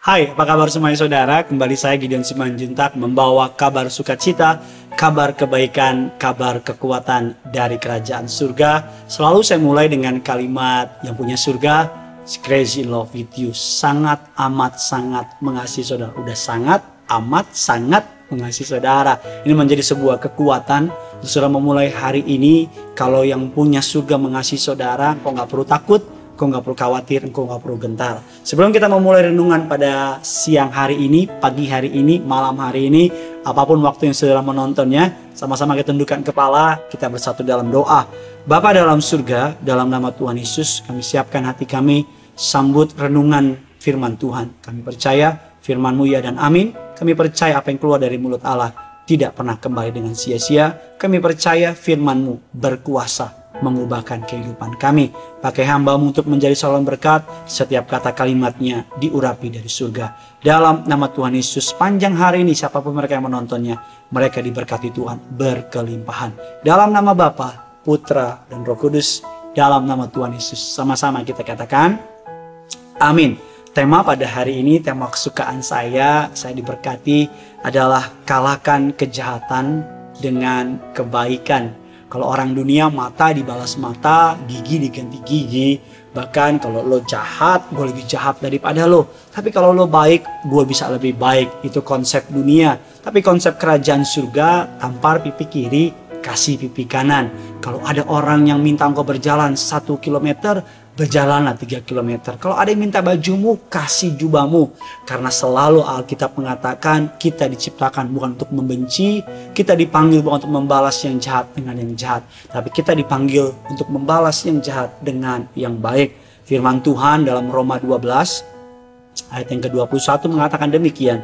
Hai, apa kabar semuanya saudara? Kembali saya Gideon Simanjuntak membawa kabar sukacita, kabar kebaikan, kabar kekuatan dari kerajaan surga. Selalu saya mulai dengan kalimat yang punya surga, crazy love with you. Sangat amat sangat mengasihi saudara. Udah sangat amat sangat mengasihi saudara. Ini menjadi sebuah kekuatan untuk saudara memulai hari ini. Kalau yang punya surga mengasihi saudara, kok nggak perlu takut, Engkau nggak perlu khawatir, engkau nggak perlu gentar. Sebelum kita memulai renungan pada siang hari ini, pagi hari ini, malam hari ini, apa pun waktu yang saudara menontonnya, sama-sama kita tundukkan kepala, kita bersatu dalam doa. Bapa dalam surga, dalam nama Tuhan Yesus, kami siapkan hati kami, sambut renungan firman Tuhan. Kami percaya firman-Mu ya dan amin. Kami percaya apa yang keluar dari mulut Allah tidak pernah kembali dengan sia-sia. Kami percaya firman-Mu berkuasa mengubahkan kehidupan kami. Pakai hambamu untuk menjadi saluran berkat, setiap kata kalimatnya diurapi dari surga. Dalam nama Tuhan Yesus, panjang hari ini siapa pun mereka yang menontonnya, mereka diberkati Tuhan berkelimpahan. Dalam nama Bapa, Putra, dan Roh Kudus, dalam nama Tuhan Yesus. Sama-sama kita katakan, amin. Tema pada hari ini, tema kesukaan saya, saya diberkati adalah kalahkan kejahatan dengan kebaikan. Kalau orang dunia mata dibalas mata, gigi diganti gigi. Bahkan kalau lo jahat, gue lebih jahat daripada lo. Tapi kalau lo baik, gue bisa lebih baik. Itu konsep dunia. Tapi konsep kerajaan surga, tampar pipi kiri, kasih pipi kanan. Kalau ada orang yang minta engkau berjalan satu kilometer, berjalanlah 3 km. Kalau ada yang minta bajumu, kasih jubahmu. Karena selalu Alkitab mengatakan kita diciptakan bukan untuk membenci, kita dipanggil bukan untuk membalas yang jahat dengan yang jahat. Tapi kita dipanggil untuk membalas yang jahat dengan yang baik. Firman Tuhan dalam Roma 12 ayat yang ke-21 mengatakan demikian.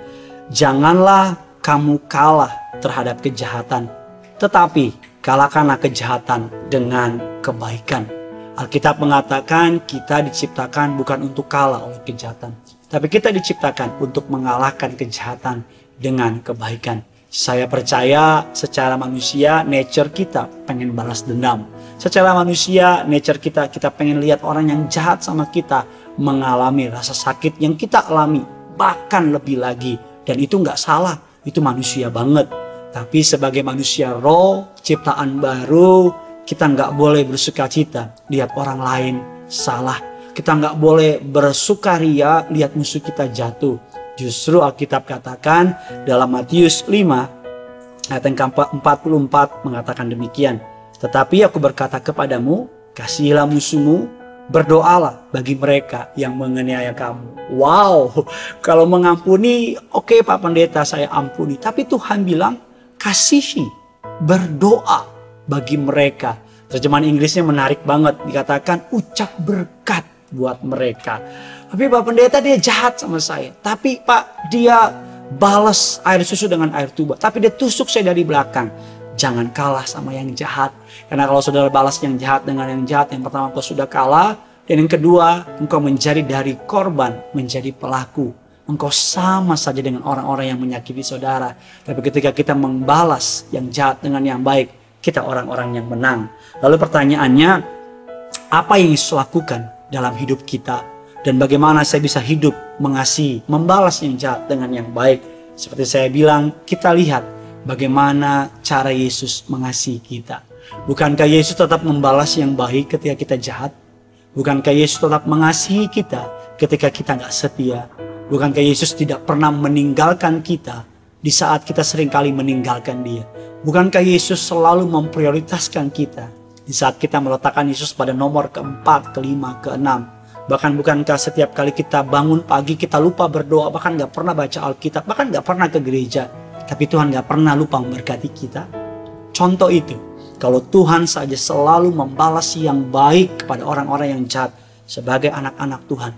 Janganlah kamu kalah terhadap kejahatan, tetapi kalahkanlah kejahatan dengan kebaikan. Alkitab mengatakan kita diciptakan bukan untuk kalah oleh kejahatan, tapi kita diciptakan untuk mengalahkan kejahatan dengan kebaikan. Saya percaya secara manusia nature kita pengen balas dendam. Secara manusia nature kita kita pengen lihat orang yang jahat sama kita mengalami rasa sakit yang kita alami bahkan lebih lagi dan itu nggak salah itu manusia banget. Tapi sebagai manusia roh ciptaan baru kita nggak boleh bersuka cita lihat orang lain salah. Kita nggak boleh bersukaria lihat musuh kita jatuh. Justru Alkitab katakan dalam Matius 5 ayat yang ke-44 mengatakan demikian. Tetapi aku berkata kepadamu, kasihilah musuhmu, berdoalah bagi mereka yang menganiaya kamu. Wow, kalau mengampuni, oke okay, Pak Pendeta saya ampuni. Tapi Tuhan bilang, kasihi, berdoa bagi mereka. Terjemahan Inggrisnya menarik banget. Dikatakan ucap berkat buat mereka. Tapi Pak Pendeta dia jahat sama saya. Tapi Pak dia balas air susu dengan air tuba. Tapi dia tusuk saya dari belakang. Jangan kalah sama yang jahat. Karena kalau saudara balas yang jahat dengan yang jahat. Yang pertama kau sudah kalah. Dan yang kedua engkau menjadi dari korban menjadi pelaku. Engkau sama saja dengan orang-orang yang menyakiti saudara. Tapi ketika kita membalas yang jahat dengan yang baik kita orang-orang yang menang. Lalu pertanyaannya, apa yang Yesus lakukan dalam hidup kita? Dan bagaimana saya bisa hidup mengasihi, membalas yang jahat dengan yang baik? Seperti saya bilang, kita lihat bagaimana cara Yesus mengasihi kita. Bukankah Yesus tetap membalas yang baik ketika kita jahat? Bukankah Yesus tetap mengasihi kita ketika kita nggak setia? Bukankah Yesus tidak pernah meninggalkan kita di saat kita sering kali meninggalkan dia? Bukankah Yesus selalu memprioritaskan kita di saat kita meletakkan Yesus pada nomor keempat, kelima, keenam? Bahkan bukankah setiap kali kita bangun pagi kita lupa berdoa, bahkan gak pernah baca Alkitab, bahkan gak pernah ke gereja. Tapi Tuhan gak pernah lupa memberkati kita. Contoh itu, kalau Tuhan saja selalu membalas yang baik kepada orang-orang yang jahat sebagai anak-anak Tuhan,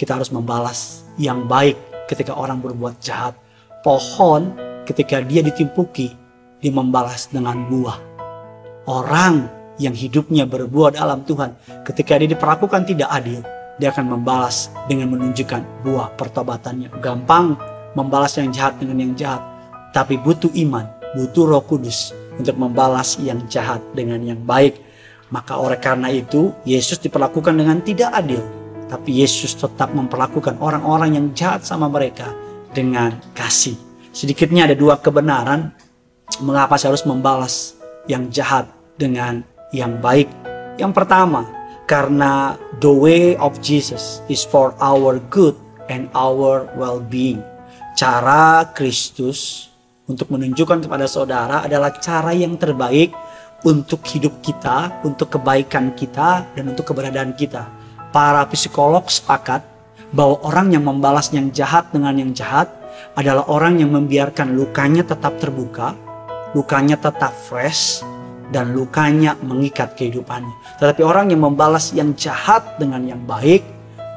kita harus membalas yang baik ketika orang berbuat jahat. Pohon ketika dia ditimpuki, dia membalas dengan buah. Orang yang hidupnya berbuah dalam Tuhan, ketika dia diperlakukan tidak adil, dia akan membalas dengan menunjukkan buah pertobatannya. Gampang membalas yang jahat dengan yang jahat, tapi butuh iman, butuh roh kudus untuk membalas yang jahat dengan yang baik. Maka oleh karena itu, Yesus diperlakukan dengan tidak adil. Tapi Yesus tetap memperlakukan orang-orang yang jahat sama mereka dengan kasih. Sedikitnya ada dua kebenaran mengapa saya harus membalas yang jahat dengan yang baik. Yang pertama, karena the way of Jesus is for our good and our well-being. Cara Kristus untuk menunjukkan kepada saudara adalah cara yang terbaik untuk hidup kita, untuk kebaikan kita, dan untuk keberadaan kita. Para psikolog sepakat bahwa orang yang membalas yang jahat dengan yang jahat adalah orang yang membiarkan lukanya tetap terbuka, lukanya tetap fresh, dan lukanya mengikat kehidupannya. Tetapi orang yang membalas yang jahat dengan yang baik,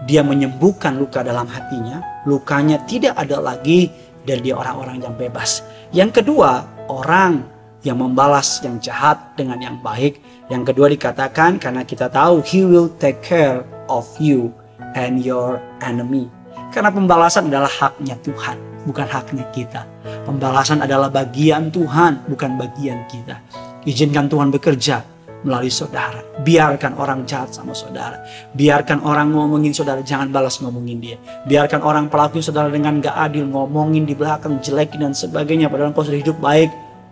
dia menyembuhkan luka dalam hatinya, lukanya tidak ada lagi, dan dia orang-orang yang bebas. Yang kedua, orang yang membalas yang jahat dengan yang baik. Yang kedua dikatakan karena kita tahu he will take care of you and your enemy. Karena pembalasan adalah haknya Tuhan, bukan haknya kita. Pembalasan adalah bagian Tuhan, bukan bagian kita. Izinkan Tuhan bekerja melalui saudara. Biarkan orang jahat sama saudara. Biarkan orang ngomongin saudara, jangan balas ngomongin dia. Biarkan orang pelaku saudara dengan gak adil, ngomongin di belakang, jelekin dan sebagainya. Padahal kau sudah hidup baik,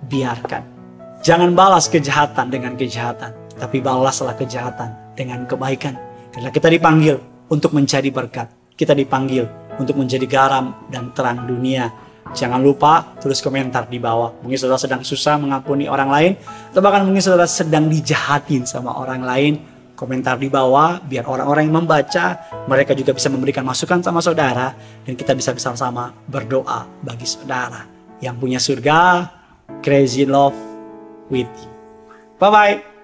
biarkan. Jangan balas kejahatan dengan kejahatan. Tapi balaslah kejahatan dengan kebaikan. Karena kita dipanggil untuk menjadi berkat. Kita dipanggil untuk menjadi garam dan terang dunia. Jangan lupa tulis komentar di bawah. Mungkin saudara sedang susah mengampuni orang lain. Atau bahkan mungkin saudara sedang dijahatin sama orang lain. Komentar di bawah biar orang-orang yang membaca mereka juga bisa memberikan masukan sama saudara. Dan kita bisa bersama-sama berdoa bagi saudara. Yang punya surga, crazy love with you. Bye-bye.